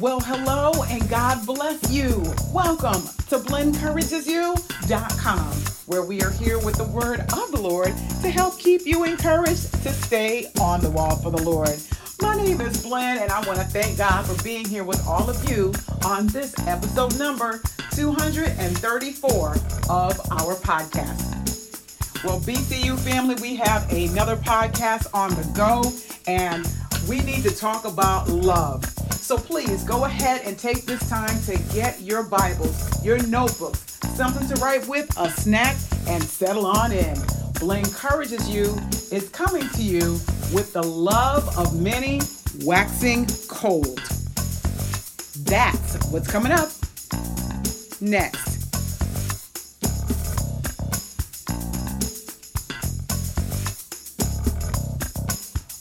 Well, hello and God bless you. Welcome to blendencouragesyou.com, where we are here with the word of the Lord to help keep you encouraged to stay on the wall for the Lord. My name is Blen, and I want to thank God for being here with all of you on this episode number 234 of our podcast. Well, BCU family, we have another podcast on the go, and we need to talk about love. So please go ahead and take this time to get your Bibles, your notebooks, something to write with, a snack, and settle on in. Blen encourages you is coming to you with the love of many waxing cold. That's what's coming up next.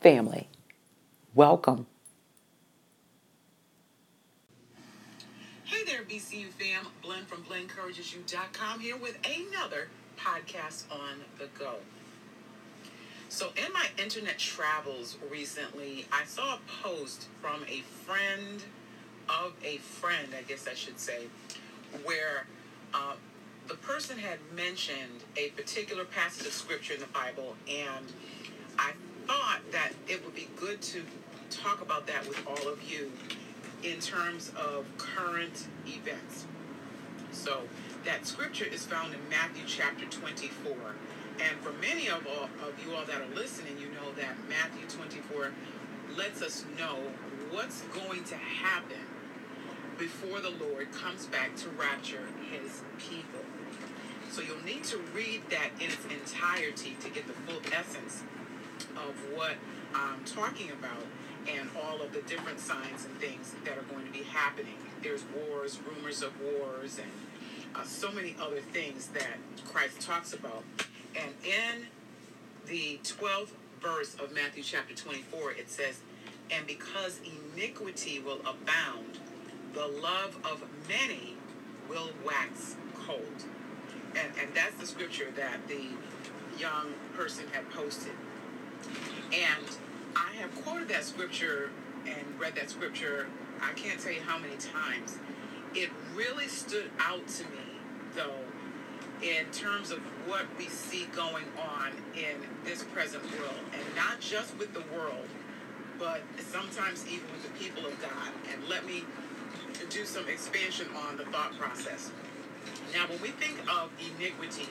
family. Welcome. Hey there, BCU fam. Blen from BlenCouragesYou.com here with another podcast on the go. So, in my internet travels recently, I saw a post from a friend of a friend, I guess I should say, where uh, the person had mentioned a particular passage of scripture in the Bible, and I thought that it would be good to talk about that with all of you in terms of current events. So that scripture is found in Matthew chapter 24. And for many of, all, of you all that are listening, you know that Matthew 24 lets us know what's going to happen before the Lord comes back to rapture his people. So you'll need to read that in its entirety to get the full essence of what I'm talking about and all of the different signs and things that are going to be happening. There's wars, rumors of wars, and uh, so many other things that Christ talks about. And in the 12th verse of Matthew chapter 24, it says, And because iniquity will abound, the love of many will wax cold. And, and that's the scripture that the young person had posted. And I have quoted that scripture and read that scripture, I can't tell you how many times. It really stood out to me, though, in terms of what we see going on in this present world. And not just with the world, but sometimes even with the people of God. And let me do some expansion on the thought process. Now, when we think of iniquity,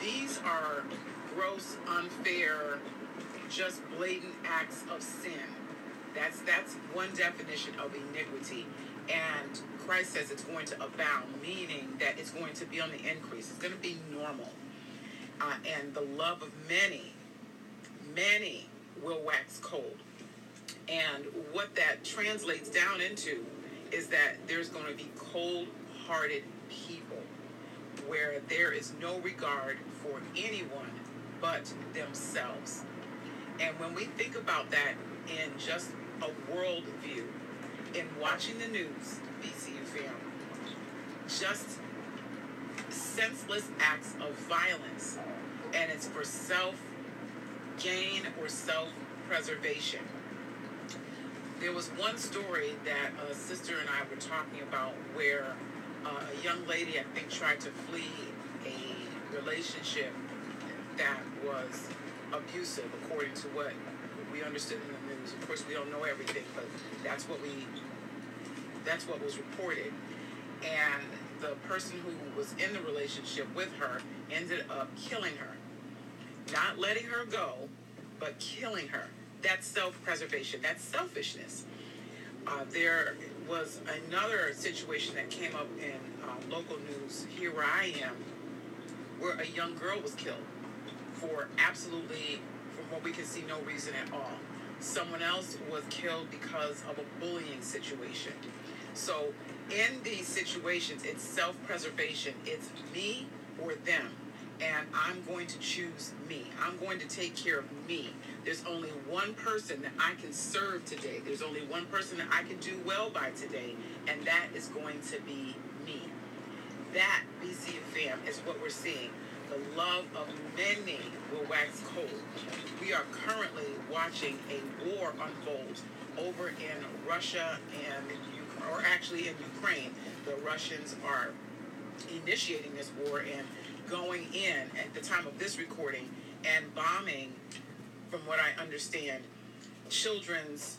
these are gross, unfair, just blatant acts of sin. That's that's one definition of iniquity. And Christ says it's going to abound, meaning that it's going to be on the increase. It's going to be normal. Uh, and the love of many, many will wax cold. And what that translates down into is that there's going to be cold hearted people where there is no regard for anyone but themselves. And when we think about that in just a world view, in watching the news, BCU fam, just senseless acts of violence, and it's for self gain or self preservation. There was one story that a sister and I were talking about where a young lady, I think, tried to flee a relationship that was abusive, according to what we understood in the news. Of course, we don't know everything, but that's what we that's what was reported. and the person who was in the relationship with her ended up killing her. Not letting her go, but killing her. That's self preservation, that's selfishness. Uh, there was another situation that came up in uh, local news here where I am, where a young girl was killed for absolutely, from what we can see, no reason at all. Someone else was killed because of a bullying situation. So, in these situations, it's self preservation. It's me or them. And I'm going to choose me. I'm going to take care of me. There's only one person that I can serve today. There's only one person that I can do well by today, and that is going to be me. That, BCU fam, is what we're seeing. The love of many will wax cold. We are currently watching a war unfold over in Russia and or actually in Ukraine. The Russians are initiating this war and going in at the time of this recording and bombing, from what I understand, children's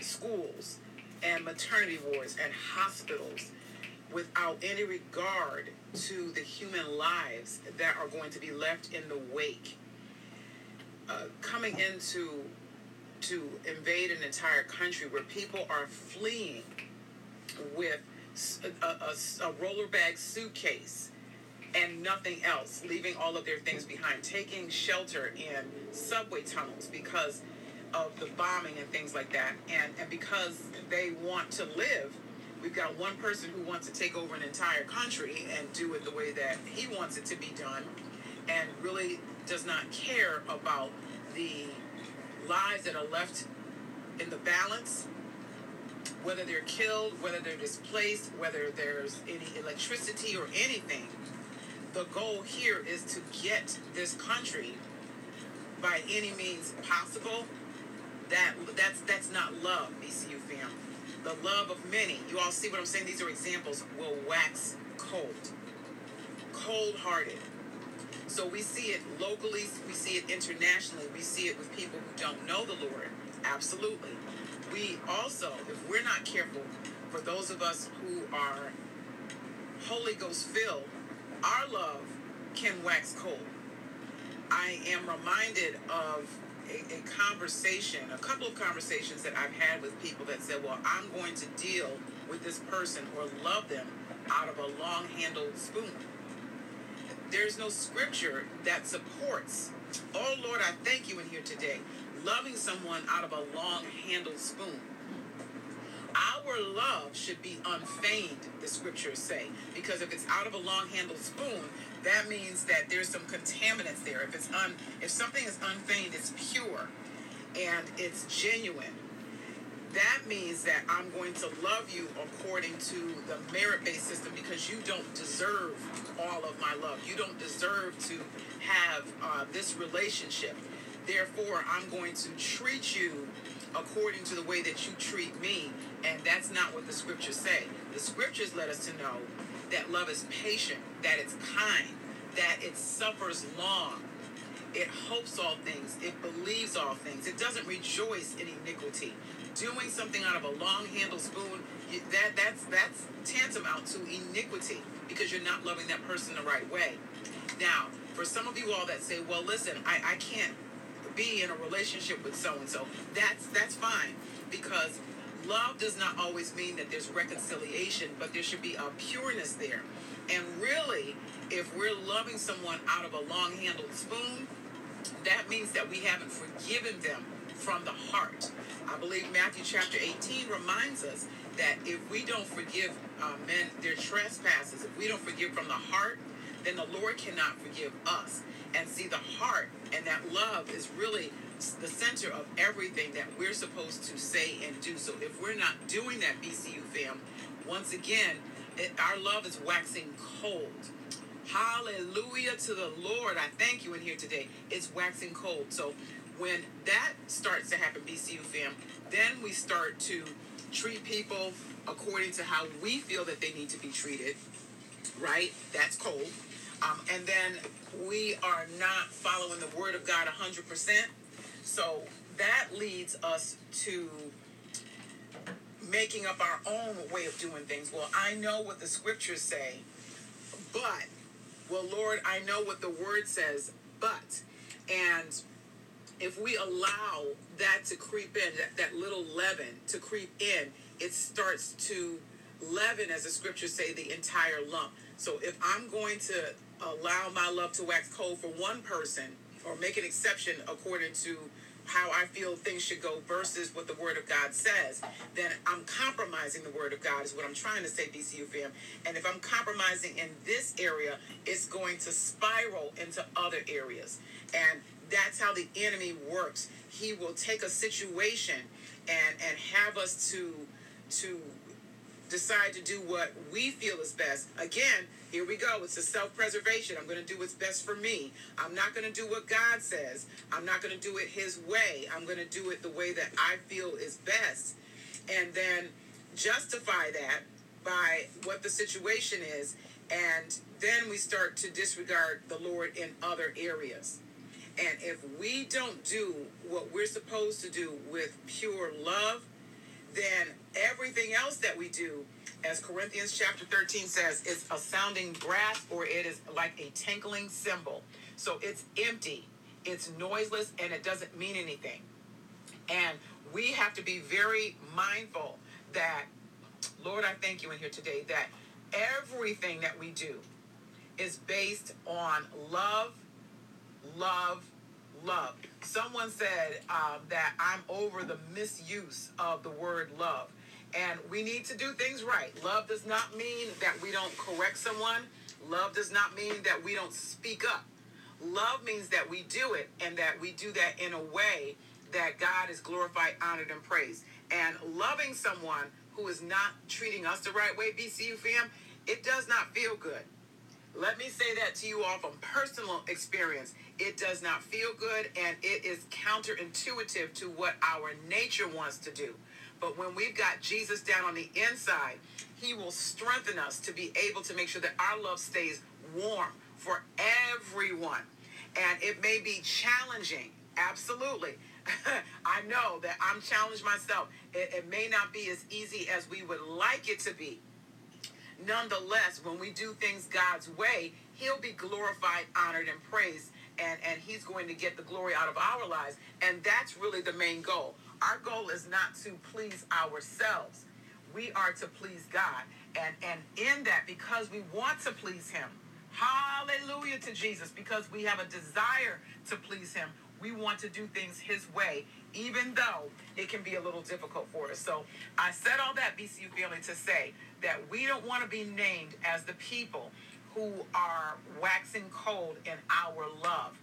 schools and maternity wards and hospitals without any regard to the human lives that are going to be left in the wake. Uh, coming into to invade an entire country where people are fleeing with a, a, a roller bag suitcase and nothing else, leaving all of their things behind, taking shelter in subway tunnels because of the bombing and things like that, and, and because they want to live. We've got one person who wants to take over an entire country and do it the way that he wants it to be done, and really does not care about the lives that are left in the balance whether they're killed, whether they're displaced, whether there's any electricity or anything, the goal here is to get this country by any means possible. That that's that's not love, BCU fam. The love of many. You all see what I'm saying? These are examples. Will wax cold, cold-hearted. So we see it locally. We see it internationally. We see it with people who don't know the Lord. Absolutely we also, if we're not careful, for those of us who are Holy Ghost filled, our love can wax cold. I am reminded of a, a, conversation, a couple of conversations that I've had with people that said, Well, I'm going to deal with this person or love them out of a long handled spoon. There's no scripture that supports. Oh Lord, I thank you in here today loving someone out of a long handled spoon. Our love should be unfeigned, the scriptures say, because if it's out of a long handled spoon, that means that there's some contaminants there. If it's un, if something is unfeigned, it's pure and it's genuine. That means that I'm going to love you according to the merit based system because you don't deserve all of my love. You don't deserve to have uh, this relationship. Therefore, I'm going to treat you according to the way that you treat me. And that's not what the scriptures say. The scriptures let us to know that love is patient, that it's kind, that it suffers long, it hopes all things, it believes all things, it doesn't rejoice in iniquity. Doing something out of a long-handled spoon, that that's that's tantamount to iniquity because you're not loving that person the right way. Now, for some of you all that say, well, listen, I, I can't be in a relationship with so and so. That's that's fine because love does not always mean that there's reconciliation, but there should be a pureness there. And really, if we're loving someone out of a long-handled spoon, that means that we haven't forgiven them from the heart. I believe Matthew chapter 18 reminds us that if we don't forgive uh, men their trespasses, if we don't forgive from the heart, then the Lord cannot forgive us and see the heart and that love is really the center of everything that we're supposed to say and do. So if we're not doing that, BCU fam, once again, it, our love is waxing cold. Hallelujah to the Lord. I thank you in here today. It's waxing cold. So when that starts to happen, BCU fam, then we start to treat people according to how we feel that they need to be treated, right? That's cold. Um, and then we are not following the word of God 100%. So that leads us to making up our own way of doing things. Well, I know what the scriptures say, but, well, Lord, I know what the word says, but. And if we allow that to creep in, that, that little leaven to creep in, it starts to leaven, as the scriptures say, the entire lump. So if I'm going to allow my love to wax cold for one person, or make an exception according to how I feel things should go versus what the Word of God says, then I'm compromising the Word of God, is what I'm trying to say, BCU fam. And if I'm compromising in this area, it's going to spiral into other areas. And that's how the enemy works. He will take a situation and and have us to to decide to do what we feel is best. Again, here we go. It's a self preservation. I'm going to do what's best for me. I'm not going to do what God says. I'm not going to do it His way. I'm going to do it the way that I feel is best. And then justify that by what the situation is. And then we start to disregard the Lord in other areas. And if we don't do what we're supposed to do with pure love, then everything else that we do, as Corinthians chapter 13 says, is a sounding brass or it is like a tinkling cymbal. So it's empty, it's noiseless, and it doesn't mean anything. And we have to be very mindful that, Lord, I thank you in here today, that everything that we do is based on love, love, love. Someone said um, that I'm over the misuse of the word love. And we need to do things right. Love does not mean that we don't correct someone. Love does not mean that we don't speak up. Love means that we do it and that we do that in a way that God is glorified, honored, and praised. And loving someone who is not treating us the right way, BCU fam, it does not feel good. Let me say that to you all from personal experience. It does not feel good and it is counterintuitive to what our nature wants to do. But when we've got Jesus down on the inside, he will strengthen us to be able to make sure that our love stays warm for everyone. And it may be challenging, absolutely. I know that I'm challenged myself. It, it may not be as easy as we would like it to be. Nonetheless, when we do things God's way, He'll be glorified, honored, and praised. And, and he's going to get the glory out of our lives. And that's really the main goal. Our goal is not to please ourselves. We are to please God. And, and in that, because we want to please him, hallelujah to Jesus, because we have a desire to please him, we want to do things his way, even though it can be a little difficult for us. So I said all that, BCU family, to say that we don't want to be named as the people who are waxing cold in our love.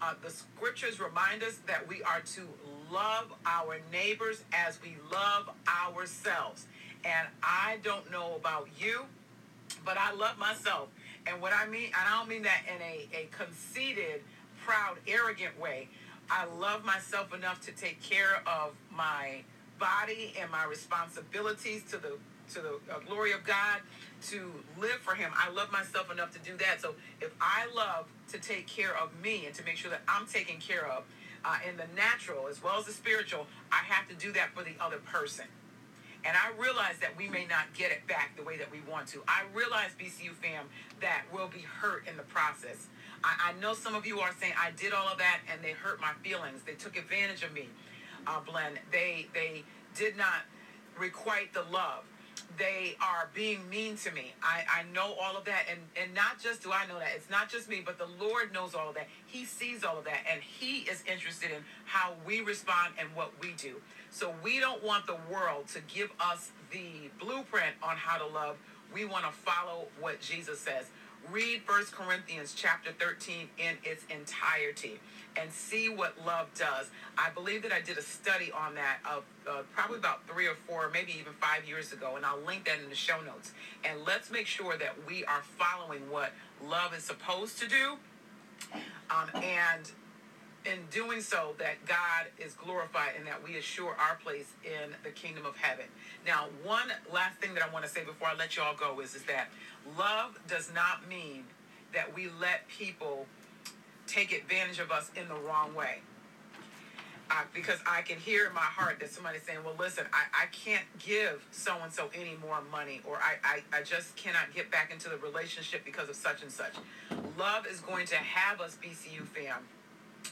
Uh, the scriptures remind us that we are to love our neighbors as we love ourselves. And I don't know about you, but I love myself. And what I mean, and I don't mean that in a, a conceited, proud, arrogant way. I love myself enough to take care of my body and my responsibilities to the to the uh, glory of God to live for him. I love myself enough to do that. So if I love to take care of me and to make sure that I'm taken care of uh, in the natural as well as the spiritual, I have to do that for the other person. And I realize that we may not get it back the way that we want to. I realize, BCU fam, that we'll be hurt in the process. I, I know some of you are saying, I did all of that and they hurt my feelings. They took advantage of me, uh, Blen. They, they did not requite the love they are being mean to me. I, I know all of that. And, and not just do I know that, it's not just me, but the Lord knows all of that. He sees all of that. And He is interested in how we respond and what we do. So we don't want the world to give us the blueprint on how to love. We want to follow what Jesus says. Read First Corinthians chapter 13 in its entirety and see what love does. I believe that I did a study on that of uh, probably about three or four, maybe even five years ago, and I'll link that in the show notes. And let's make sure that we are following what love is supposed to do. Um, and in doing so, that God is glorified and that we assure our place in the kingdom of heaven. Now, one last thing that I want to say before I let you all go is, is that love does not mean that we let people take advantage of us in the wrong way. uh, because I can hear in my heart that somebody's saying, well, listen, I, I can't give so and so any more money, or I, I, I just cannot get back into the relationship because of such and such. Love is going to have us, BCU fam,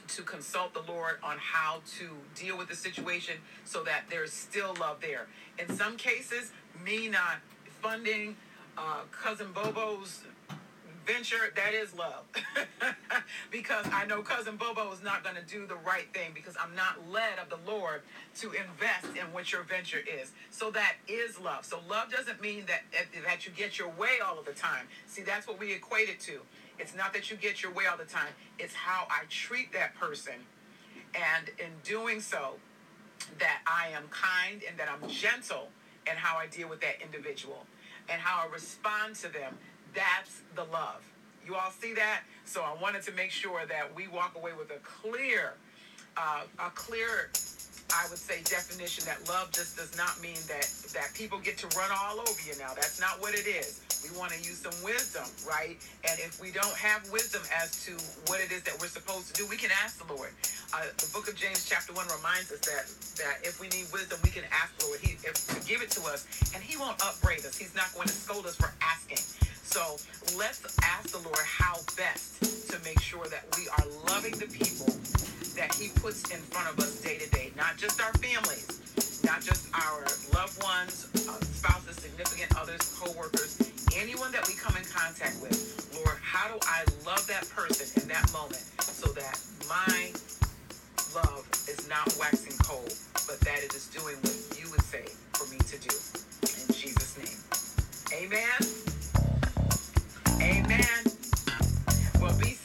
to consult the Lord on how to deal with the situation so that there's still love there. In some cases, me not funding uh, cousin Bobo's venture, that is love. because I know cousin Bobo is not going to do the right thing because I'm not led of the Lord to invest in what your venture is. So that is love. So love doesn't mean that that you get your way all of the time. See, that's what we equate it to. It's not that you get your way all the time. It's how I treat that person. And in doing so, that I am kind and that I'm gentle and how I deal with that individual and how I respond to them that's the love. You all see that? So I wanted to make sure that we walk away with a clear, uh, a clear, I would say, definition that love just does not mean that that people get to run all over you. Now that's not what it is. We want to use some wisdom, right? And if we don't have wisdom as to what it is that we're supposed to do, we can ask the Lord. Uh, the book of James, chapter one, reminds us that that if we need wisdom, we can ask the Lord he, if, to give it to us, and He won't upbraid us. He's not going to scold us for asking. So let's ask the Lord how best to make sure that we are loving the people that He puts in front of us day to day, not just our families, not just our loved ones, uh, spouses, significant others, co-workers, anyone that we come in contact with. Lord, how do I love that person in that moment so that my love is not waxing cold, but that it is doing what you would say for me to do. In Jesus' name. Amen. but be